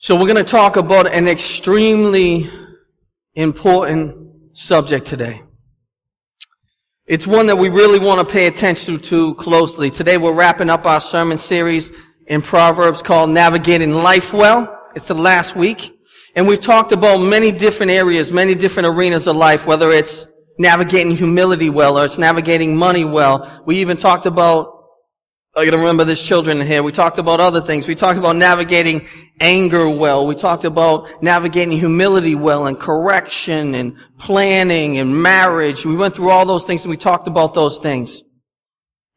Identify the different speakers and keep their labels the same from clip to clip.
Speaker 1: So we're going to talk about an extremely important subject today. It's one that we really want to pay attention to closely. Today we're wrapping up our sermon series in Proverbs called Navigating Life Well. It's the last week. And we've talked about many different areas, many different arenas of life, whether it's navigating humility well or it's navigating money well. We even talked about Oh, I gotta remember there's children here. We talked about other things. We talked about navigating anger well. We talked about navigating humility well and correction and planning and marriage. We went through all those things and we talked about those things.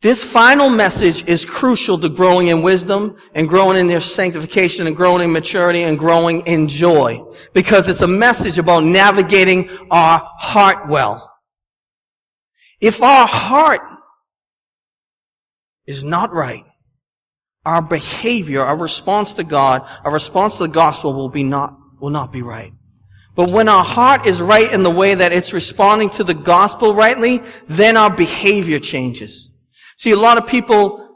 Speaker 1: This final message is crucial to growing in wisdom and growing in their sanctification and growing in maturity and growing in joy. Because it's a message about navigating our heart well. If our heart is not right, our behavior, our response to God, our response to the gospel will be not, will not be right. But when our heart is right in the way that it's responding to the gospel rightly, then our behavior changes. See, a lot of people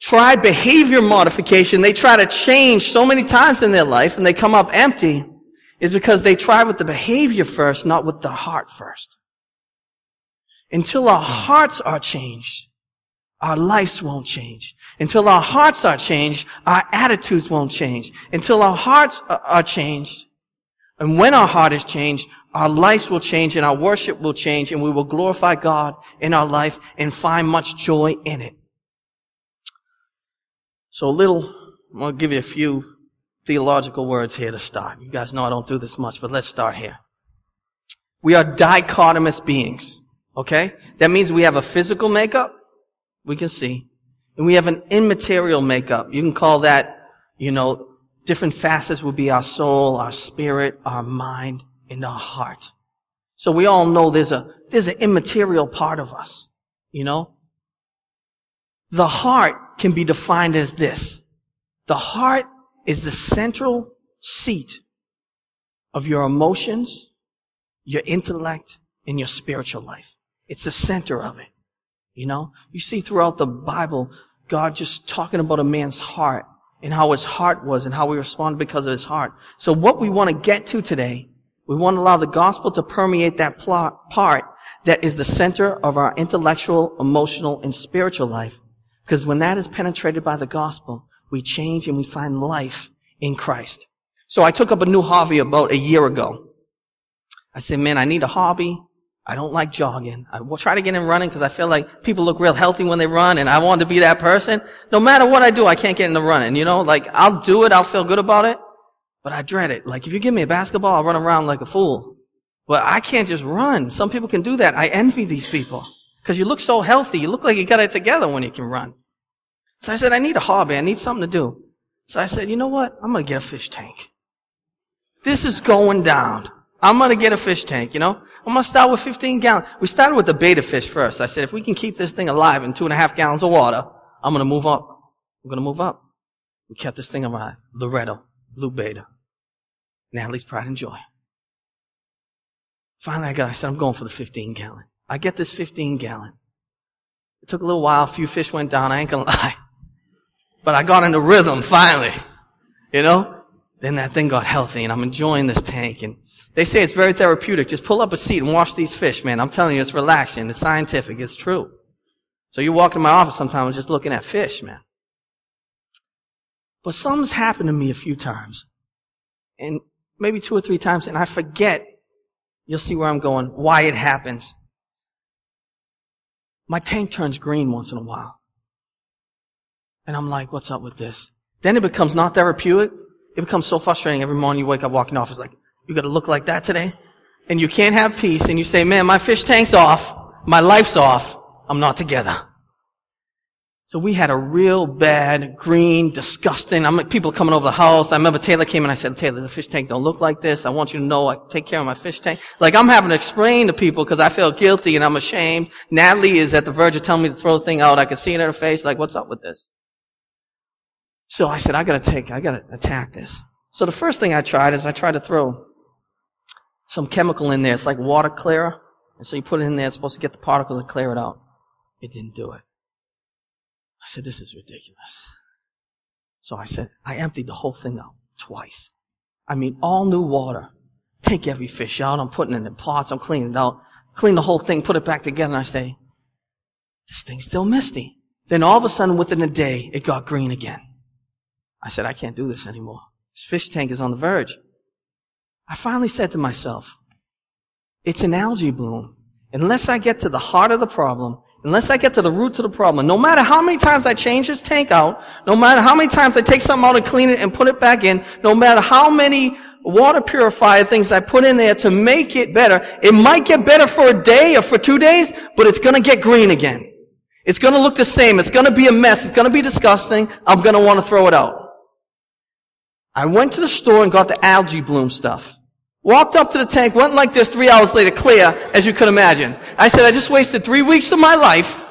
Speaker 1: try behavior modification. They try to change so many times in their life and they come up empty. Is because they try with the behavior first, not with the heart first. Until our hearts are changed, our lives won't change. Until our hearts are changed, our attitudes won't change. Until our hearts are changed, and when our heart is changed, our lives will change and our worship will change and we will glorify God in our life and find much joy in it. So a little, I'm going to give you a few theological words here to start. You guys know I don't do this much, but let's start here. We are dichotomous beings. Okay? That means we have a physical makeup we can see. And we have an immaterial makeup. You can call that, you know, different facets would be our soul, our spirit, our mind, and our heart. So we all know there's a, there's an immaterial part of us, you know? The heart can be defined as this. The heart is the central seat of your emotions, your intellect, and your spiritual life. It's the center of it. You know, you see throughout the Bible, God just talking about a man's heart and how his heart was and how we respond because of his heart. So what we want to get to today, we want to allow the gospel to permeate that plot, part that is the center of our intellectual, emotional, and spiritual life. Because when that is penetrated by the gospel, we change and we find life in Christ. So I took up a new hobby about a year ago. I said, man, I need a hobby. I don't like jogging. I will try to get in running because I feel like people look real healthy when they run and I want to be that person. No matter what I do, I can't get into running. You know, like I'll do it. I'll feel good about it, but I dread it. Like if you give me a basketball, I'll run around like a fool. But I can't just run. Some people can do that. I envy these people because you look so healthy. You look like you got it together when you can run. So I said, I need a hobby. I need something to do. So I said, you know what? I'm going to get a fish tank. This is going down. I'm going to get a fish tank, you know? I'm going to start with 15 gallons. We started with the betta fish first. I said, if we can keep this thing alive in two and a half gallons of water, I'm going to move up. We're going to move up. We kept this thing alive. Loretto, blue Betta, Natalie's pride and joy. Finally, I got, I said, I'm going for the 15 gallon. I get this 15 gallon. It took a little while. A few fish went down. I ain't going to lie. But I got into rhythm finally. You know? Then that thing got healthy and I'm enjoying this tank and they say it's very therapeutic. Just pull up a seat and watch these fish, man. I'm telling you, it's relaxing. It's scientific. It's true. So you walk in my office sometimes just looking at fish, man. But something's happened to me a few times. And maybe two or three times, and I forget. You'll see where I'm going, why it happens. My tank turns green once in a while. And I'm like, what's up with this? Then it becomes not therapeutic. It becomes so frustrating every morning you wake up walking off. It's like, you gotta look like that today? And you can't have peace and you say, man, my fish tank's off. My life's off. I'm not together. So we had a real bad, green, disgusting, I'm, like, people coming over the house. I remember Taylor came and I said, Taylor, the fish tank don't look like this. I want you to know I take care of my fish tank. Like I'm having to explain to people because I feel guilty and I'm ashamed. Natalie is at the verge of telling me to throw the thing out. I can see it in her face. Like, what's up with this? So I said, I gotta take, I gotta attack this. So the first thing I tried is I tried to throw some chemical in there. It's like water clearer. And so you put it in there, it's supposed to get the particles and clear it out. It didn't do it. I said, this is ridiculous. So I said, I emptied the whole thing out twice. I mean, all new water. Take every fish out. I'm putting it in pots. I'm cleaning it out. Clean the whole thing, put it back together, and I say, this thing's still misty. Then all of a sudden, within a day, it got green again. I said, I can't do this anymore. This fish tank is on the verge. I finally said to myself, it's an algae bloom. Unless I get to the heart of the problem, unless I get to the root of the problem, no matter how many times I change this tank out, no matter how many times I take something out and clean it and put it back in, no matter how many water purifier things I put in there to make it better, it might get better for a day or for two days, but it's gonna get green again. It's gonna look the same. It's gonna be a mess. It's gonna be disgusting. I'm gonna want to throw it out. I went to the store and got the algae bloom stuff. Walked up to the tank, went like this three hours later, clear, as you could imagine. I said, I just wasted three weeks of my life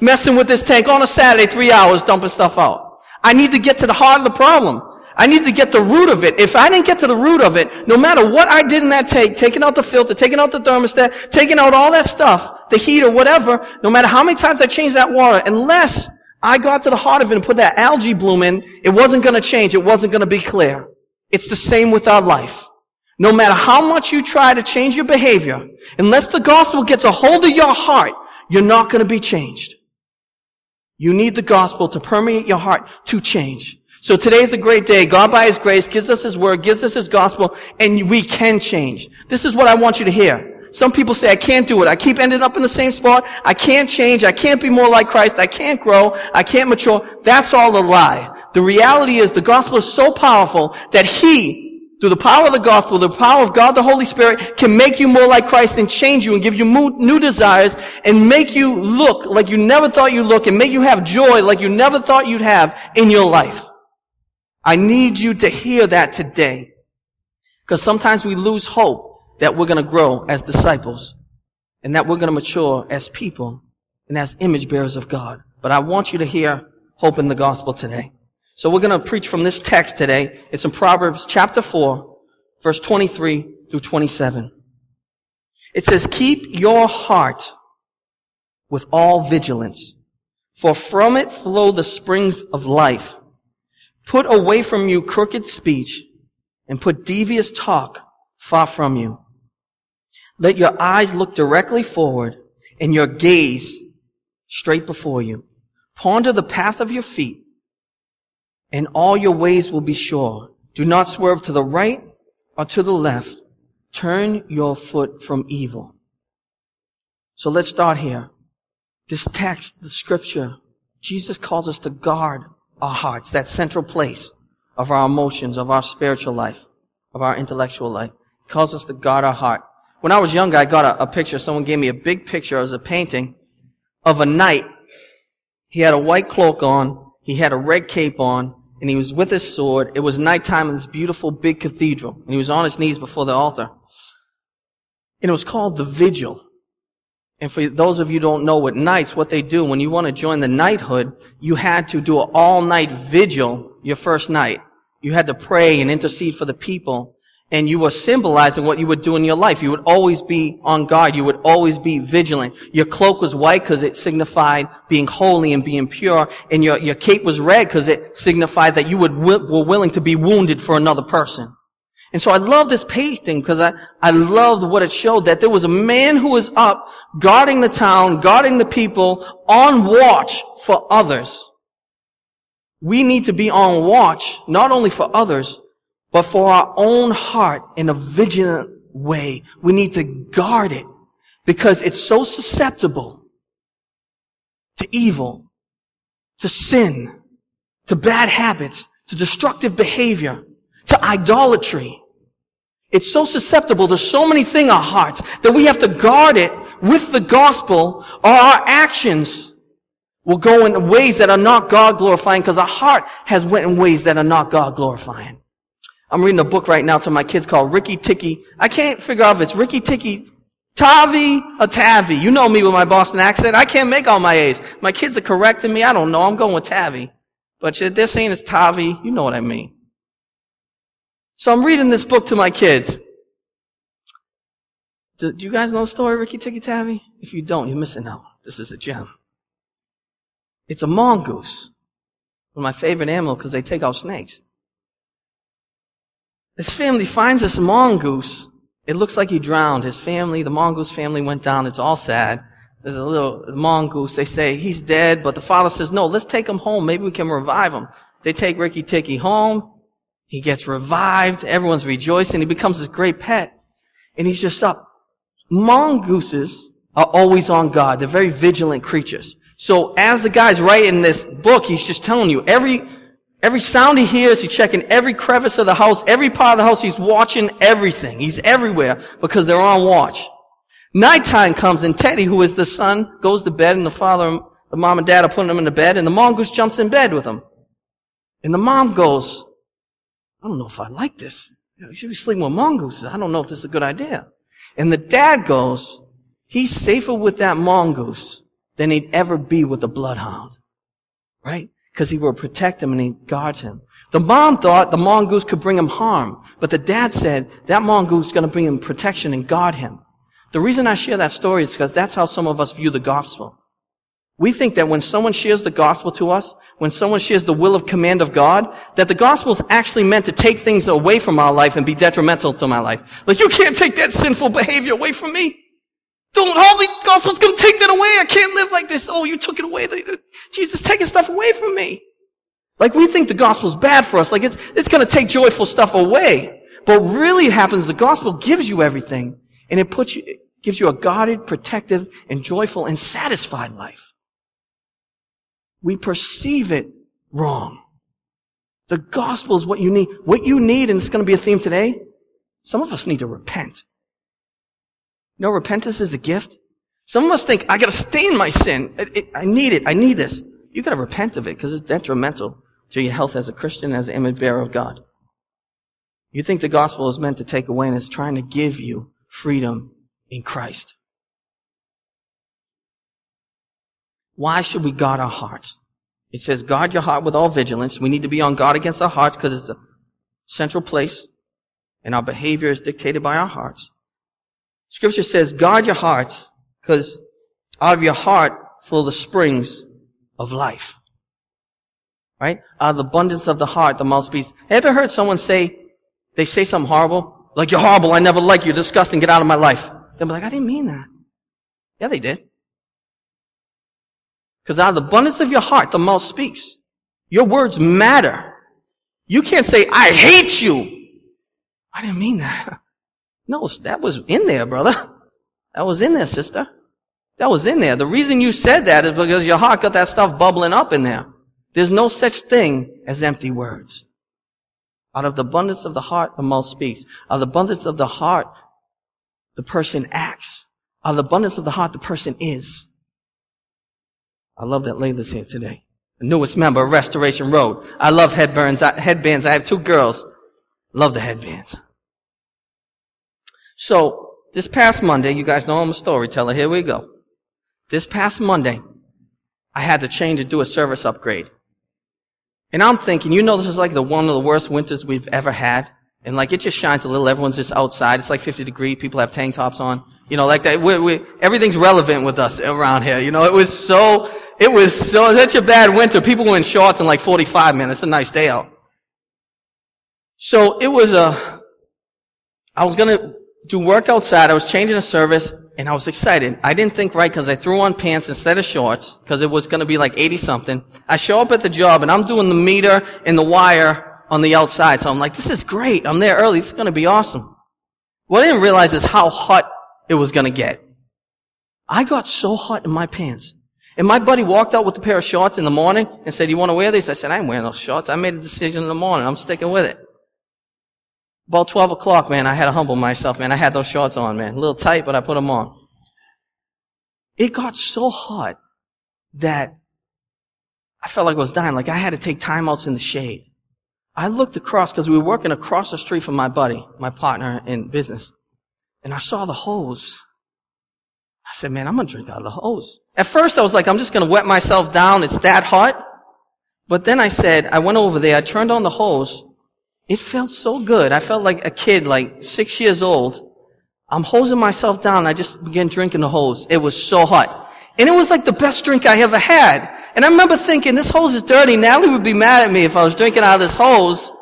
Speaker 1: messing with this tank on a Saturday, three hours, dumping stuff out. I need to get to the heart of the problem. I need to get the root of it. If I didn't get to the root of it, no matter what I did in that tank, taking out the filter, taking out the thermostat, taking out all that stuff, the heater, whatever, no matter how many times I changed that water, unless I got to the heart of it and put that algae bloom in, it wasn't going to change. It wasn't going to be clear. It's the same with our life. No matter how much you try to change your behavior, unless the gospel gets a hold of your heart, you're not going to be changed. You need the gospel to permeate your heart to change. So today's a great day. God by His grace gives us His word, gives us His gospel, and we can change. This is what I want you to hear. Some people say, I can't do it. I keep ending up in the same spot. I can't change. I can't be more like Christ. I can't grow. I can't mature. That's all a lie. The reality is the gospel is so powerful that He, through the power of the gospel, the power of God the Holy Spirit, can make you more like Christ and change you and give you new desires and make you look like you never thought you'd look and make you have joy like you never thought you'd have in your life. I need you to hear that today. Because sometimes we lose hope that we're going to grow as disciples and that we're going to mature as people and as image bearers of God. But I want you to hear hope in the gospel today. So we're going to preach from this text today. It's in Proverbs chapter 4, verse 23 through 27. It says, keep your heart with all vigilance, for from it flow the springs of life. Put away from you crooked speech and put devious talk far from you. Let your eyes look directly forward and your gaze straight before you. Ponder the path of your feet and all your ways will be sure. Do not swerve to the right or to the left. Turn your foot from evil. So let's start here. This text, the scripture, Jesus calls us to guard our hearts, that central place of our emotions, of our spiritual life, of our intellectual life. He calls us to guard our heart. When I was younger, I got a, a picture. Someone gave me a big picture. It was a painting of a knight. He had a white cloak on. He had a red cape on. And he was with his sword. It was nighttime in this beautiful big cathedral. And he was on his knees before the altar. And it was called the Vigil. And for those of you who don't know what knights, what they do, when you want to join the knighthood, you had to do an all-night vigil your first night. You had to pray and intercede for the people and you were symbolizing what you would do in your life. You would always be on guard. You would always be vigilant. Your cloak was white because it signified being holy and being pure, and your, your cape was red because it signified that you would, were willing to be wounded for another person. And so I love this painting because I, I loved what it showed that there was a man who was up guarding the town, guarding the people, on watch for others. We need to be on watch, not only for others, but for our own heart in a vigilant way. We need to guard it because it's so susceptible to evil, to sin, to bad habits, to destructive behavior, to idolatry. It's so susceptible to so many things in our hearts that we have to guard it with the gospel or our actions will go in ways that are not God glorifying because our heart has went in ways that are not God glorifying. I'm reading a book right now to my kids called Rikki Tikki. I can't figure out if it's Rikki Tikki Tavi or Tavi. You know me with my Boston accent. I can't make all my A's. My kids are correcting me. I don't know. I'm going with Tavi. But they're saying it's Tavi. You know what I mean. So I'm reading this book to my kids. Do, do you guys know the story, Rikki Tikki Tavi? If you don't, you're missing out. This is a gem. It's a mongoose. One of my favorite animals because they take out snakes. His family finds this mongoose. It looks like he drowned. His family, the mongoose family went down. It's all sad. There's a little mongoose. They say he's dead, but the father says, no, let's take him home. Maybe we can revive him. They take Rikki Tikki home. He gets revived. Everyone's rejoicing. He becomes this great pet. And he's just up. Mongooses are always on guard. They're very vigilant creatures. So as the guy's writing this book, he's just telling you every, every sound he hears, he's checking every crevice of the house, every part of the house, he's watching everything. He's everywhere because they're on watch. Nighttime comes and Teddy, who is the son, goes to bed and the father, the mom and dad are putting him in the bed and the mongoose jumps in bed with him. And the mom goes, I don't know if I like this. You should be sleeping with mongooses. I don't know if this is a good idea. And the dad goes, he's safer with that mongoose than he'd ever be with a bloodhound. Right? Because he will protect him and he guards him. The mom thought the mongoose could bring him harm, but the dad said that mongoose is going to bring him protection and guard him. The reason I share that story is because that's how some of us view the gospel. We think that when someone shares the gospel to us, when someone shares the will of command of God, that the gospel is actually meant to take things away from our life and be detrimental to my life. Like, you can't take that sinful behavior away from me. Don't, all the gospel's gonna take that away. I can't live like this. Oh, you took it away. Jesus taking stuff away from me. Like, we think the gospel's bad for us. Like, it's, it's gonna take joyful stuff away. But really it happens, the gospel gives you everything. And it puts you, it gives you a guarded, protective, and joyful and satisfied life we perceive it wrong. The gospel is what you need. What you need, and it's going to be a theme today, some of us need to repent. Know, repentance is a gift. Some of us think, I gotta stay in my sin. It, I need it. I need this. You gotta repent of it because it's detrimental to your health as a Christian, as an image bearer of God. You think the gospel is meant to take away and it's trying to give you freedom in Christ. Why should we guard our hearts? It says, guard your heart with all vigilance. We need to be on guard against our hearts because it's a central place and our behavior is dictated by our hearts. Scripture says, guard your hearts because out of your heart flow the springs of life. Right? Out of the abundance of the heart, the mouth speaks. Ever heard someone say, they say something horrible? Like, you're horrible, I never like you, disgusting, get out of my life. They'll be like, I didn't mean that. Yeah, they did. Because out of the abundance of your heart, the mouth speaks. Your words matter. You can't say, I hate you. I didn't mean that. No, that was in there, brother. That was in there, sister. That was in there. The reason you said that is because your heart got that stuff bubbling up in there. There's no such thing as empty words. Out of the abundance of the heart, the mouth speaks. Out of the abundance of the heart, the person acts. Out of the abundance of the heart, the person is. I love that Layla's here today. The newest member of Restoration Road. I love headbands. I, headbands. I have two girls. Love the headbands. So, this past Monday, you guys know I'm a storyteller. Here we go. This past Monday, I had to change and do a service upgrade. And I'm thinking, you know, this is like the one of the worst winters we've ever had. And like, it just shines a little. Everyone's just outside. It's like 50 degrees. People have tank tops on. You know, like that. We, we, everything's relevant with us around here. You know, it was so, it was so, such a bad winter. People were in shorts in like 45 minutes. It's a nice day out. So it was a, I was gonna do work outside. I was changing a service and I was excited. I didn't think right because I threw on pants instead of shorts because it was gonna be like 80 something. I show up at the job and I'm doing the meter and the wire on the outside. So I'm like, this is great. I'm there early. This is gonna be awesome. What I didn't realize is how hot it was going to get. I got so hot in my pants. And my buddy walked out with a pair of shorts in the morning and said, you want to wear these? I said, I ain't wearing those shorts. I made a decision in the morning. I'm sticking with it. About 12 o'clock, man, I had to humble myself, man. I had those shorts on, man. A little tight, but I put them on. It got so hot that I felt like I was dying. Like I had to take timeouts in the shade. I looked across because we were working across the street from my buddy, my partner in business and I saw the hose. I said, man, I'm going to drink out of the hose. At first I was like, I'm just going to wet myself down. It's that hot. But then I said, I went over there, I turned on the hose. It felt so good. I felt like a kid, like six years old. I'm hosing myself down. I just began drinking the hose. It was so hot. And it was like the best drink I ever had. And I remember thinking, this hose is dirty. Natalie would be mad at me if I was drinking out of this hose.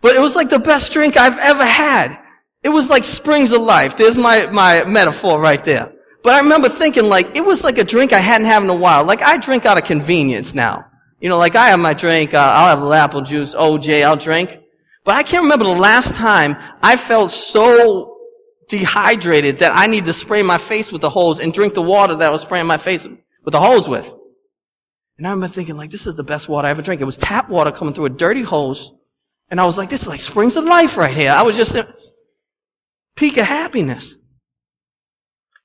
Speaker 1: But it was like the best drink I've ever had. It was like springs of life. There's my, my metaphor right there. But I remember thinking like, it was like a drink I hadn't had in a while. Like I drink out of convenience now. You know, like I have my drink, uh, I'll have apple juice, OJ, I'll drink. But I can't remember the last time I felt so dehydrated that I need to spray my face with the hose and drink the water that I was spraying my face with the hose with. And I remember thinking like, this is the best water I ever drank. It was tap water coming through a dirty hose. And I was like, this is like springs of life right here. I was just a peak of happiness.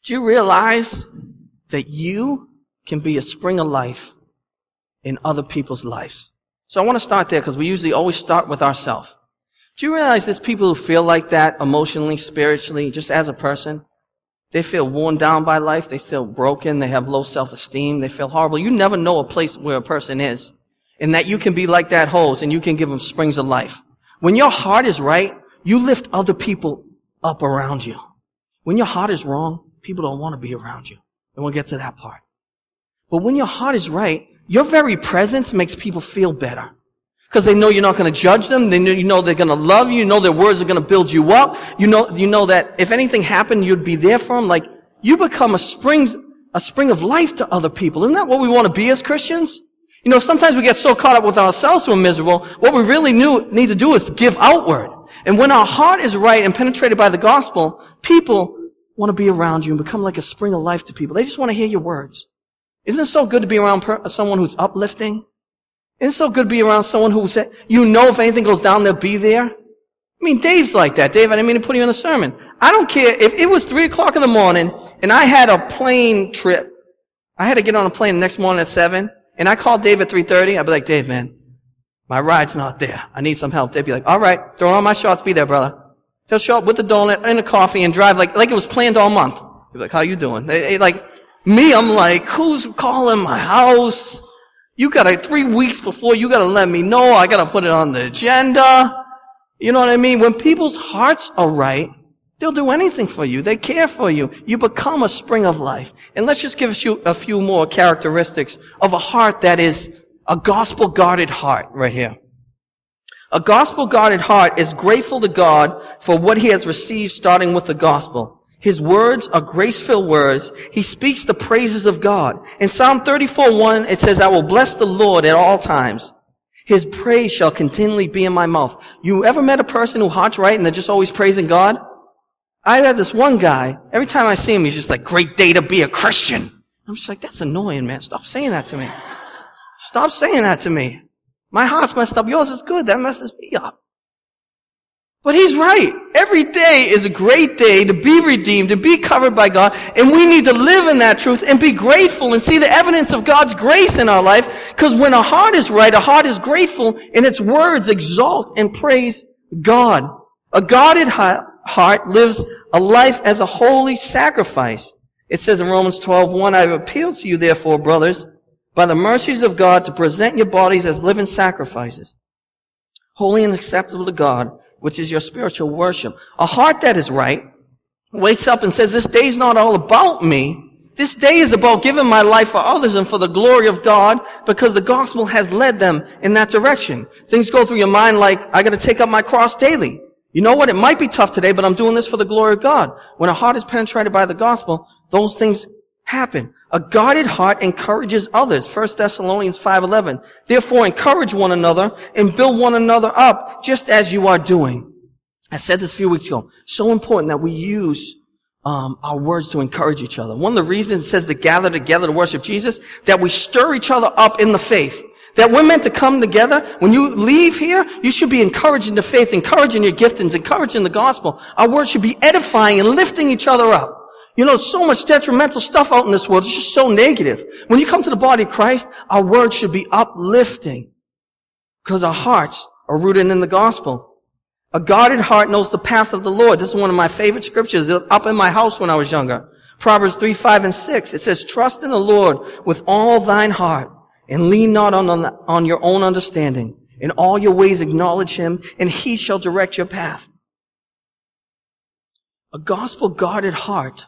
Speaker 1: Do you realize that you can be a spring of life in other people's lives? So I want to start there because we usually always start with ourselves. Do you realize there's people who feel like that emotionally, spiritually, just as a person? They feel worn down by life. They feel broken. They have low self-esteem. They feel horrible. You never know a place where a person is. And that you can be like that hose and you can give them springs of life. When your heart is right, you lift other people up around you. When your heart is wrong, people don't want to be around you. And we'll get to that part. But when your heart is right, your very presence makes people feel better. Because they know you're not going to judge them. They know, you know they're going to love you. You know their words are going to build you up. You know, you know that if anything happened, you'd be there for them. Like, you become a spring, a spring of life to other people. Isn't that what we want to be as Christians? You know, sometimes we get so caught up with ourselves we're miserable. What we really knew, need to do is give outward. And when our heart is right and penetrated by the gospel, people want to be around you and become like a spring of life to people. They just want to hear your words. Isn't it so good to be around someone who's uplifting? Isn't it so good to be around someone who said, you know if anything goes down, they'll be there? I mean, Dave's like that. Dave, I didn't mean to put you in a sermon. I don't care if it was three o'clock in the morning and I had a plane trip. I had to get on a plane the next morning at seven and I called Dave at 3.30. I'd be like, Dave, man, my ride's not there. I need some help. They'd be like, all right, throw on my shorts, be there, brother. He'll show up with a donut and a coffee and drive like, like it was planned all month. He'd be like, how you doing? They, they, like, me, I'm like, who's calling my house? You gotta, three weeks before, you gotta let me know. I gotta put it on the agenda. You know what I mean? When people's hearts are right, they'll do anything for you. They care for you. You become a spring of life. And let's just give you a few more characteristics of a heart that is a gospel guarded heart right here. A gospel guarded heart is grateful to God for what he has received starting with the gospel. His words are grace-filled words. He speaks the praises of God. In Psalm 34, 1, it says, I will bless the Lord at all times. His praise shall continually be in my mouth. You ever met a person who heart's right and they're just always praising God? I had this one guy, every time I see him, he's just like, great day to be a Christian. I'm just like, that's annoying, man. Stop saying that to me. Stop saying that to me. My heart's messed up. Yours is good. That messes me up. But he's right. Every day is a great day to be redeemed, to be covered by God, and we need to live in that truth and be grateful and see the evidence of God's grace in our life, because when our heart is right, our heart is grateful, and its words exalt and praise God. A guarded heart lives a life as a holy sacrifice. It says in Romans 12, 1, I appeal to you, therefore, brothers, by the mercies of God, to present your bodies as living sacrifices, holy and acceptable to God, which is your spiritual worship. A heart that is right wakes up and says, this day's not all about me. This day is about giving my life for others and for the glory of God because the gospel has led them in that direction. Things go through your mind like, I gotta take up my cross daily. You know what? It might be tough today, but I'm doing this for the glory of God. When a heart is penetrated by the gospel, those things happen. A guarded heart encourages others. 1 Thessalonians 5.11. Therefore encourage one another and build one another up just as you are doing. I said this a few weeks ago. So important that we use um, our words to encourage each other. One of the reasons it says to gather together to worship Jesus, that we stir each other up in the faith. That we're meant to come together. When you leave here, you should be encouraging the faith, encouraging your giftings, encouraging the gospel. Our words should be edifying and lifting each other up. You know, so much detrimental stuff out in this world. It's just so negative. When you come to the body of Christ, our words should be uplifting because our hearts are rooted in the gospel. A guarded heart knows the path of the Lord. This is one of my favorite scriptures. It was up in my house when I was younger. Proverbs 3, 5, and 6. It says, trust in the Lord with all thine heart and lean not on, on, on your own understanding. In all your ways acknowledge him and he shall direct your path. A gospel guarded heart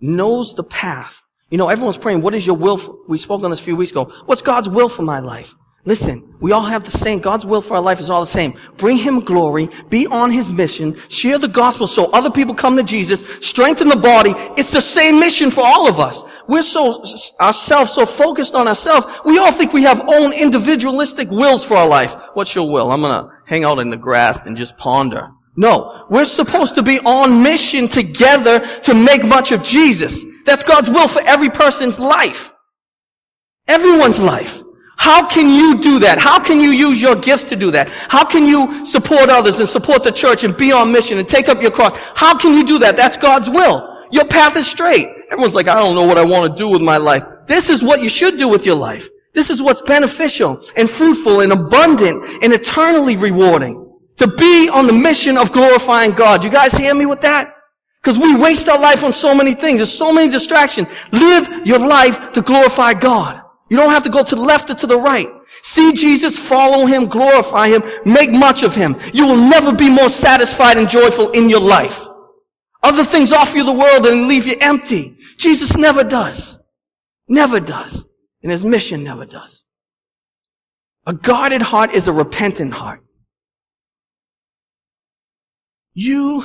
Speaker 1: knows the path. You know, everyone's praying, what is your will? For, we spoke on this a few weeks ago. What's God's will for my life? Listen, we all have the same, God's will for our life is all the same. Bring Him glory, be on His mission, share the gospel so other people come to Jesus, strengthen the body. It's the same mission for all of us. We're so, ourselves, so focused on ourselves, we all think we have own individualistic wills for our life. What's your will? I'm gonna hang out in the grass and just ponder. No, we're supposed to be on mission together to make much of Jesus. That's God's will for every person's life. Everyone's life. How can you do that? How can you use your gifts to do that? How can you support others and support the church and be on mission and take up your cross? How can you do that? That's God's will. Your path is straight. Everyone's like, I don't know what I want to do with my life. This is what you should do with your life. This is what's beneficial and fruitful and abundant and eternally rewarding. To be on the mission of glorifying God. You guys hear me with that? Because we waste our life on so many things. There's so many distractions. Live your life to glorify God. You don't have to go to the left or to the right. See Jesus, follow Him, glorify Him, make much of Him. You will never be more satisfied and joyful in your life. Other things offer you the world and leave you empty. Jesus never does. Never does. And His mission never does. A guarded heart is a repentant heart. You,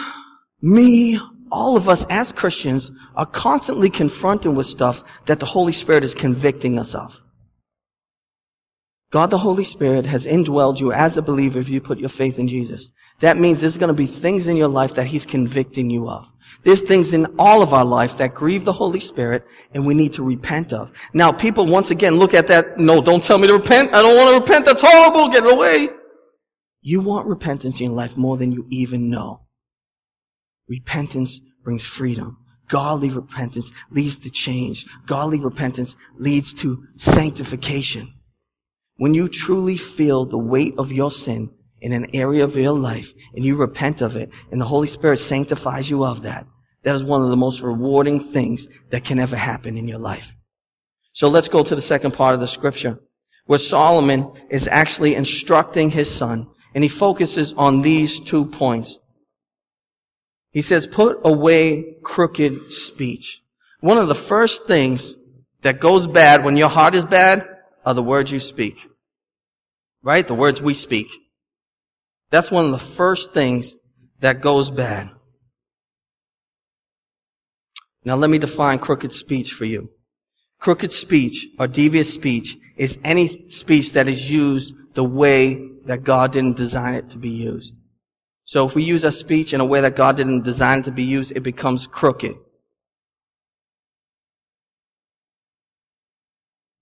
Speaker 1: me, all of us as Christians are constantly confronted with stuff that the Holy Spirit is convicting us of. God the Holy Spirit has indwelled you as a believer if you put your faith in Jesus. That means there's going to be things in your life that He's convicting you of. There's things in all of our life that grieve the Holy Spirit and we need to repent of. Now, people once again look at that, no, don't tell me to repent. I don't want to repent. That's horrible. Get away. You want repentance in your life more than you even know. Repentance brings freedom. Godly repentance leads to change. Godly repentance leads to sanctification. When you truly feel the weight of your sin in an area of your life and you repent of it and the Holy Spirit sanctifies you of that, that is one of the most rewarding things that can ever happen in your life. So let's go to the second part of the scripture where Solomon is actually instructing his son and he focuses on these two points. He says, put away crooked speech. One of the first things that goes bad when your heart is bad are the words you speak. Right? The words we speak. That's one of the first things that goes bad. Now let me define crooked speech for you. Crooked speech or devious speech is any speech that is used the way that God didn't design it to be used. So if we use our speech in a way that God didn't design it to be used, it becomes crooked.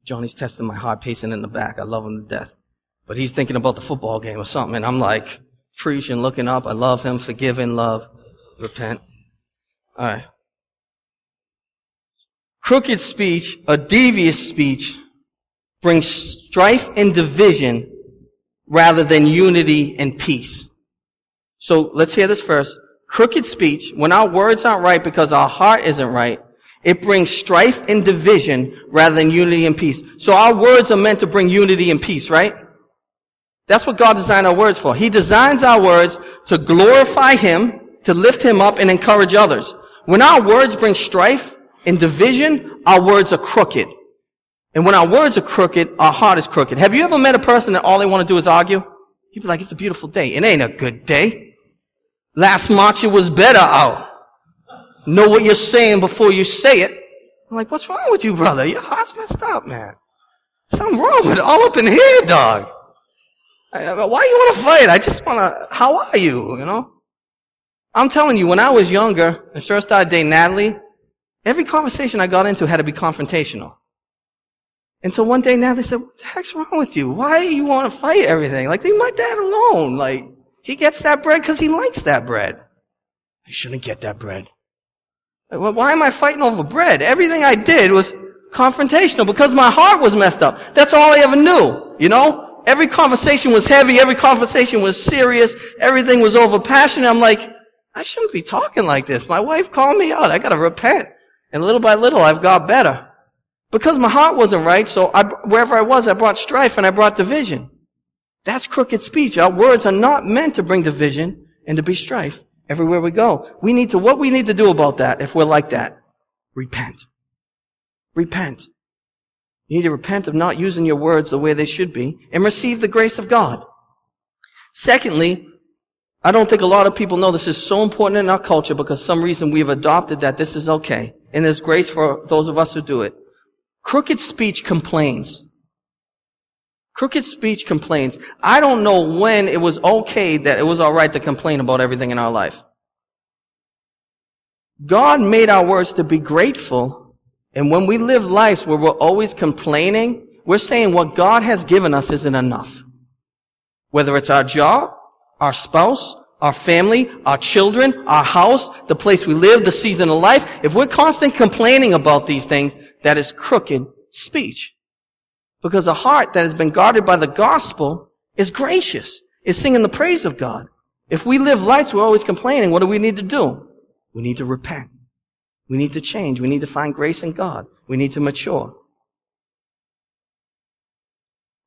Speaker 1: Johnny's testing my heart, pacing in the back. I love him to death. But he's thinking about the football game or something, and I'm like preaching, looking up. I love him, forgiving, love, repent. Alright. Crooked speech, a devious speech, brings strife and division rather than unity and peace. So let's hear this first. Crooked speech, when our words aren't right because our heart isn't right, it brings strife and division rather than unity and peace. So our words are meant to bring unity and peace, right? That's what God designed our words for. He designs our words to glorify Him, to lift Him up and encourage others. When our words bring strife and division, our words are crooked. And when our words are crooked, our heart is crooked. Have you ever met a person that all they want to do is argue? You'd be like, it's a beautiful day. It ain't a good day. Last March it was better out. Know what you're saying before you say it. I'm like, what's wrong with you, brother? Your heart's messed up, man. Something wrong with it. All up in here, dog. Why you want to fight? I just want to, how are you, you know? I'm telling you, when I was younger, and first started dating Natalie, every conversation I got into had to be confrontational. Until one day now they said, what the heck's wrong with you? Why you want to fight everything? Like, leave my dad alone. Like, he gets that bread because he likes that bread. I shouldn't get that bread. Why am I fighting over bread? Everything I did was confrontational because my heart was messed up. That's all I ever knew, you know? Every conversation was heavy. Every conversation was serious. Everything was over passionate. I'm like, I shouldn't be talking like this. My wife called me out. I gotta repent. And little by little, I've got better. Because my heart wasn't right, so I, wherever I was, I brought strife and I brought division. That's crooked speech. Our words are not meant to bring division and to be strife everywhere we go. We need to, what we need to do about that if we're like that? Repent. Repent. You need to repent of not using your words the way they should be and receive the grace of God. Secondly, I don't think a lot of people know this is so important in our culture because some reason we've adopted that this is okay. And there's grace for those of us who do it. Crooked speech complains. Crooked speech complains. I don't know when it was okay that it was alright to complain about everything in our life. God made our words to be grateful. And when we live lives where we're always complaining, we're saying what God has given us isn't enough. Whether it's our job, our spouse, our family, our children, our house, the place we live, the season of life, if we're constantly complaining about these things, that is crooked speech. Because a heart that has been guarded by the gospel is gracious, is singing the praise of God. If we live lives we're always complaining, what do we need to do? We need to repent. We need to change. We need to find grace in God. We need to mature.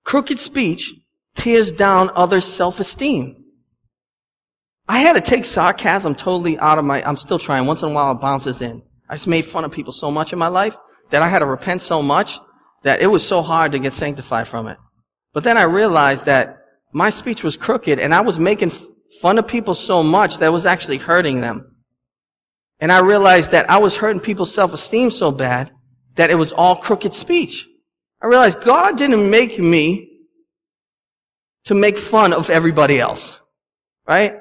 Speaker 1: Crooked speech tears down others' self-esteem. I had to take sarcasm totally out of my, I'm still trying. Once in a while it bounces in. I just made fun of people so much in my life that I had to repent so much that it was so hard to get sanctified from it. But then I realized that my speech was crooked and I was making fun of people so much that it was actually hurting them. And I realized that I was hurting people's self-esteem so bad that it was all crooked speech. I realized God didn't make me to make fun of everybody else. Right?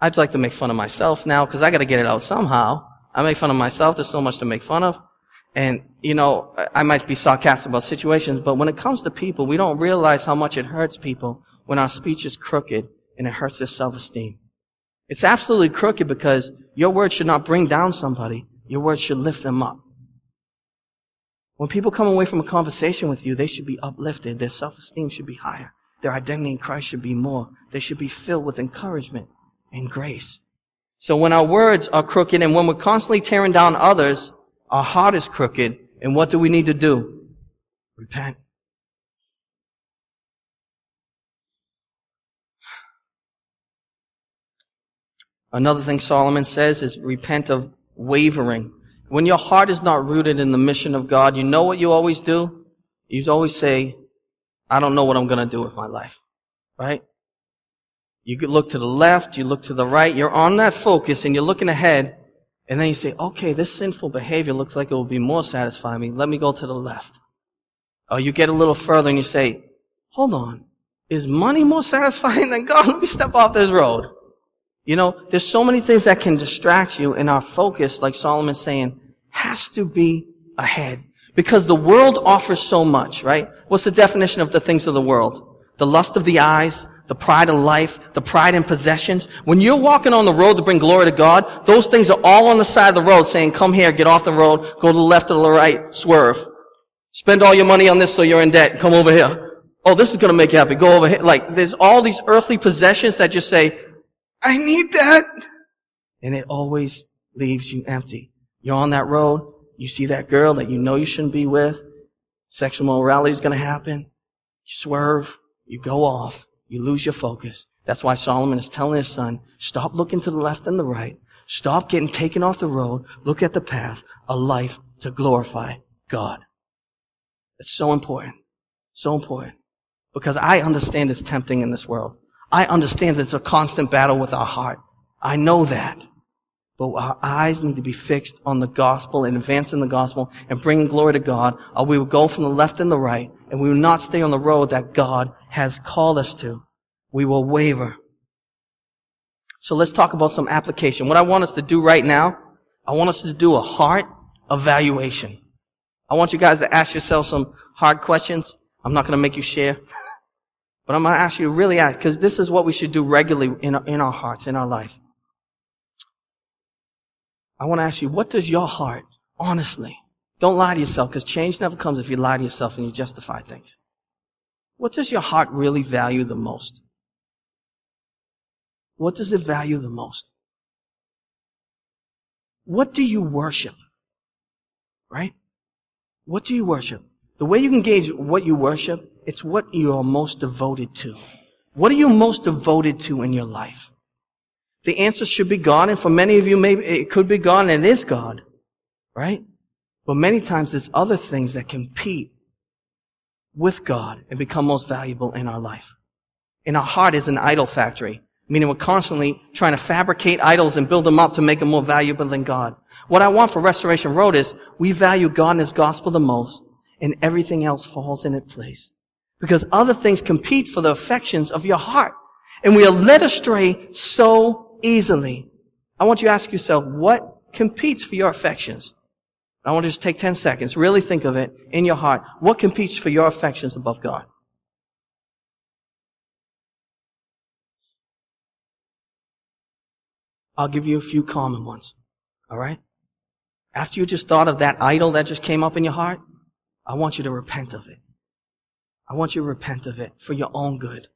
Speaker 1: I'd like to make fun of myself now because I got to get it out somehow. I make fun of myself. There's so much to make fun of. And, you know, I might be sarcastic about situations, but when it comes to people, we don't realize how much it hurts people when our speech is crooked and it hurts their self-esteem. It's absolutely crooked because your words should not bring down somebody. Your words should lift them up. When people come away from a conversation with you, they should be uplifted. Their self-esteem should be higher. Their identity in Christ should be more. They should be filled with encouragement and grace. So when our words are crooked and when we're constantly tearing down others, our heart is crooked. And what do we need to do? Repent. Another thing Solomon says is repent of wavering. When your heart is not rooted in the mission of God, you know what you always do? You always say, I don't know what I'm going to do with my life. Right? You look to the left, you look to the right, you're on that focus and you're looking ahead, and then you say, okay, this sinful behavior looks like it will be more satisfying me. Let me go to the left. Or you get a little further and you say, hold on. Is money more satisfying than God? Let me step off this road. You know, there's so many things that can distract you and our focus, like Solomon's saying, has to be ahead. Because the world offers so much, right? What's the definition of the things of the world? The lust of the eyes, the pride of life, the pride in possessions. When you're walking on the road to bring glory to God, those things are all on the side of the road saying, come here, get off the road, go to the left or the right, swerve. Spend all your money on this so you're in debt, come over here. Oh, this is gonna make you happy, go over here. Like, there's all these earthly possessions that just say, I need that. And it always leaves you empty. You're on that road, you see that girl that you know you shouldn't be with, sexual morality is gonna happen, you swerve, you go off, you lose your focus. That's why Solomon is telling his son, stop looking to the left and the right. Stop getting taken off the road. Look at the path, a life to glorify God. It's so important. So important. Because I understand it's tempting in this world. I understand it's a constant battle with our heart. I know that. But our eyes need to be fixed on the gospel and advancing the gospel and bringing glory to God, or we will go from the left and the right, and we will not stay on the road that God has called us to. We will waver. So let's talk about some application. What I want us to do right now, I want us to do a heart evaluation. I want you guys to ask yourself some hard questions. I'm not going to make you share, but I'm going to ask you to really ask, because this is what we should do regularly in our, in our hearts, in our life. I want to ask you, what does your heart, honestly, don't lie to yourself, because change never comes if you lie to yourself and you justify things. What does your heart really value the most? What does it value the most? What do you worship? Right? What do you worship? The way you can gauge what you worship, it's what you are most devoted to. What are you most devoted to in your life? The answer should be God, and for many of you, maybe it could be God, and it is God. Right? But many times there's other things that compete with God and become most valuable in our life. And our heart is an idol factory, meaning we're constantly trying to fabricate idols and build them up to make them more valuable than God. What I want for Restoration Road is we value God and His gospel the most and everything else falls in its place. Because other things compete for the affections of your heart. And we are led astray so easily. I want you to ask yourself, what competes for your affections? I want to just take 10 seconds. Really think of it in your heart. What competes for your affections above God? I'll give you a few common ones. All right? After you just thought of that idol that just came up in your heart, I want you to repent of it. I want you to repent of it for your own good,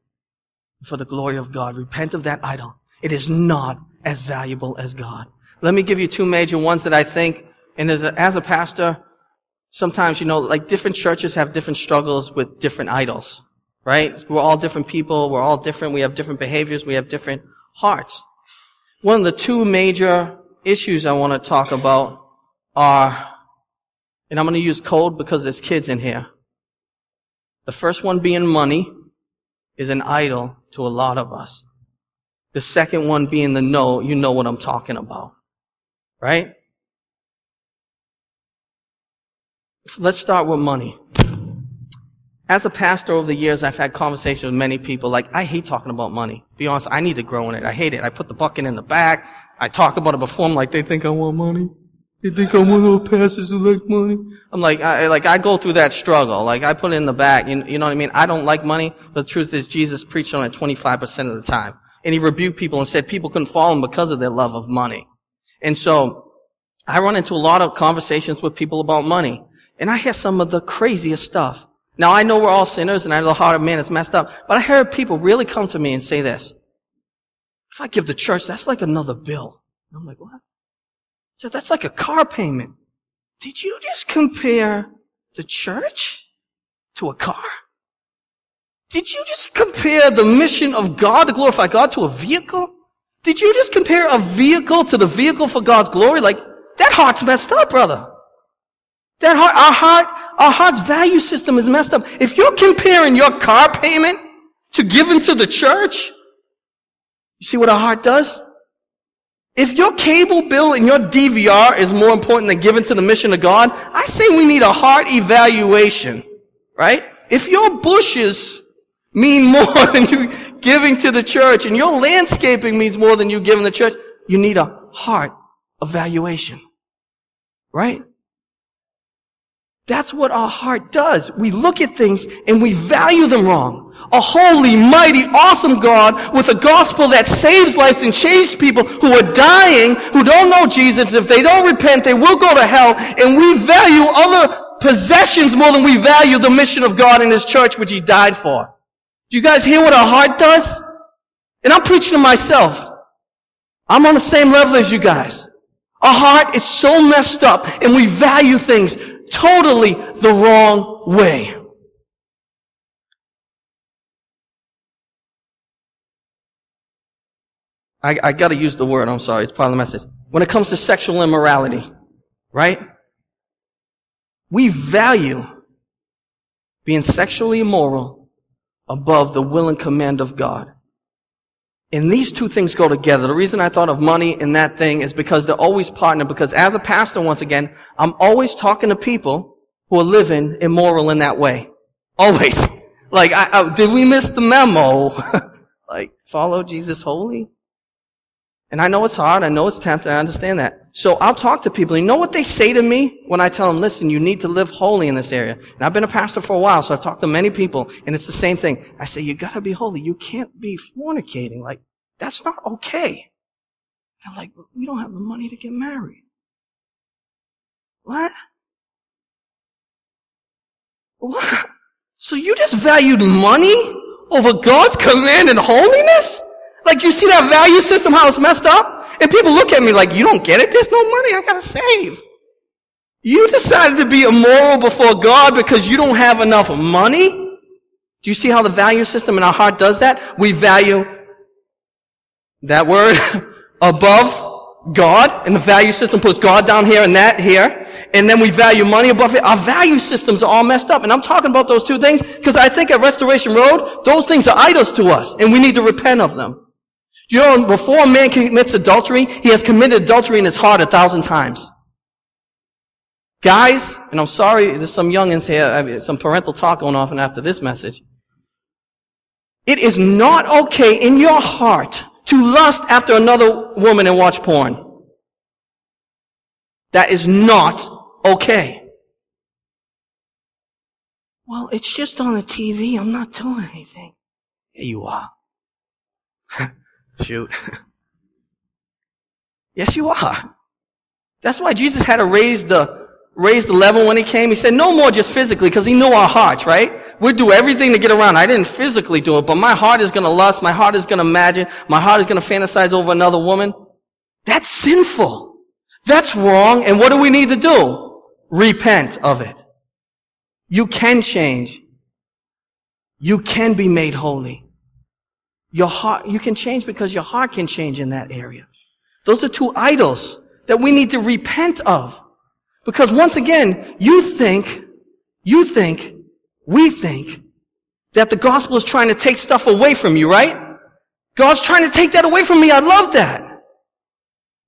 Speaker 1: for the glory of God. Repent of that idol. It is not as valuable as God. Let me give you two major ones that I think, and as a, as a pastor, sometimes, you know, like different churches have different struggles with different idols, right? We're all different people. We're all different. We have different behaviors. We have different hearts. One of the two major issues I want to talk about are, and I'm going to use code because there's kids in here. The first one being money is an idol to a lot of us. The second one being the no, you know what I'm talking about. Right? Let's start with money. As a pastor over the years, I've had conversations with many people like, I hate talking about money. Be honest, I need to grow in it. I hate it. I put the bucket in the back. I talk about it before them like they think I want money. They think I'm one of those pastors who like money. I'm like, I, like, I go through that struggle. Like, I put it in the back. You, you know what I mean? I don't like money, but the truth is Jesus preached on it 25% of the time. And he rebuked people and said people couldn't follow him because of their love of money. And so, I run into a lot of conversations with people about money. And I hear some of the craziest stuff. Now, I know we're all sinners and I know the heart of man is messed up, but I hear people really come to me and say this. If I give the church, that's like another bill. And I'm like, what? So that's like a car payment. Did you just compare the church to a car? Did you just compare the mission of God to glorify God to a vehicle? Did you just compare a vehicle to the vehicle for God's glory? Like, that heart's messed up, brother. That heart, our heart, our heart's value system is messed up. If you're comparing your car payment to giving to the church, you see what our heart does? If your cable bill and your DVR is more important than giving to the mission of God, I say we need a heart evaluation, right? If your bushes mean more than you giving to the church and your landscaping means more than you giving the church, you need a heart evaluation, right? That's what our heart does. We look at things and we value them wrong a holy, mighty, awesome God with a gospel that saves lives and changes people who are dying, who don't know Jesus. If they don't repent, they will go to hell. And we value other possessions more than we value the mission of God in His church, which He died for. Do you guys hear what our heart does? And I'm preaching to myself. I'm on the same level as you guys. Our heart is so messed up and we value things totally the wrong way. I, I gotta use the word, I'm sorry, it's part of the message. When it comes to sexual immorality, right? We value being sexually immoral above the will and command of God. And these two things go together. The reason I thought of money and that thing is because they're always partnered. Because as a pastor, once again, I'm always talking to people who are living immoral in that way. Always. Like, I, I, did we miss the memo? like, follow Jesus holy? And I know it's hard. I know it's tempting. I understand that. So I'll talk to people. You know what they say to me when I tell them, listen, you need to live holy in this area. And I've been a pastor for a while, so I've talked to many people, and it's the same thing. I say, you gotta be holy. You can't be fornicating. Like, that's not okay. They're like, we don't have the money to get married. What? What? So you just valued money over God's command and holiness? Like you see that value system, how it's messed up? And people look at me like, you don't get it? There's no money. I gotta save. You decided to be immoral before God because you don't have enough money? Do you see how the value system in our heart does that? We value that word above God, and the value system puts God down here and that here. and then we value money above it. Our value systems are all messed up. And I'm talking about those two things because I think at Restoration Road, those things are idols to us and we need to repent of them. You know, before a man commits adultery, he has committed adultery in his heart a thousand times. Guys, and I'm sorry, there's some youngins here, some parental talk going off and after this message. It is not okay in your heart to lust after another woman and watch porn. That is not okay. Well, it's just on the TV. I'm not doing anything. Yeah, you are. Shoot. yes, you are. That's why Jesus had to raise the raise the level when he came. He said, no more just physically, because he knew our hearts, right? We'd do everything to get around. I didn't physically do it, but my heart is going to lust. My heart is going to imagine. My heart is going to fantasize over another woman. That's sinful. That's wrong. And what do we need to do? Repent of it. You can change. You can be made holy. Your heart, you can change because your heart can change in that area. Those are two idols that we need to repent of. Because once again, you think, you think, we think that the gospel is trying to take stuff away from you, right? God's trying to take that away from me. I love that.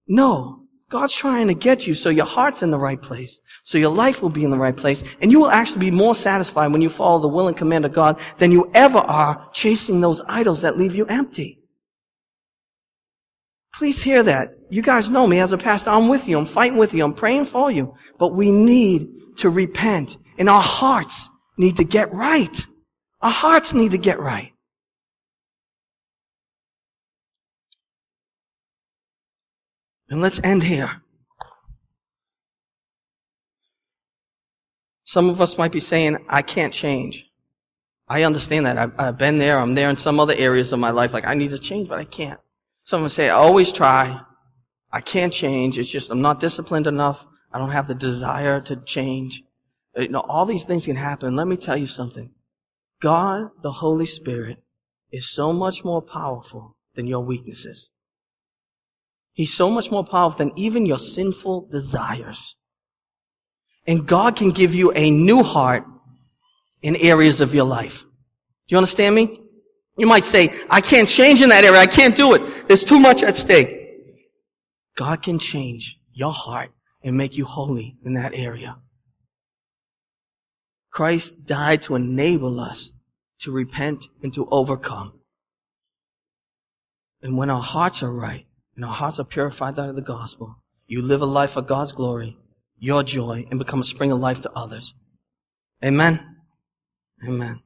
Speaker 1: No. God's trying to get you so your heart's in the right place, so your life will be in the right place, and you will actually be more satisfied when you follow the will and command of God than you ever are chasing those idols that leave you empty. Please hear that. You guys know me as a pastor. I'm with you. I'm fighting with you. I'm praying for you. But we need to repent, and our hearts need to get right. Our hearts need to get right. And let's end here. Some of us might be saying, I can't change. I understand that. I've, I've, been there. I'm there in some other areas of my life. Like, I need to change, but I can't. Some say, I always try. I can't change. It's just, I'm not disciplined enough. I don't have the desire to change. Uh, you know, all these things can happen. Let me tell you something. God, the Holy Spirit, is so much more powerful than your weaknesses. He's so much more powerful than even your sinful desires. And God can give you a new heart in areas of your life. Do you understand me? You might say, I can't change in that area. I can't do it. There's too much at stake. God can change your heart and make you holy in that area. Christ died to enable us to repent and to overcome. And when our hearts are right, and our hearts are purified by the gospel, you live a life for God's glory, your joy, and become a spring of life to others. Amen. Amen.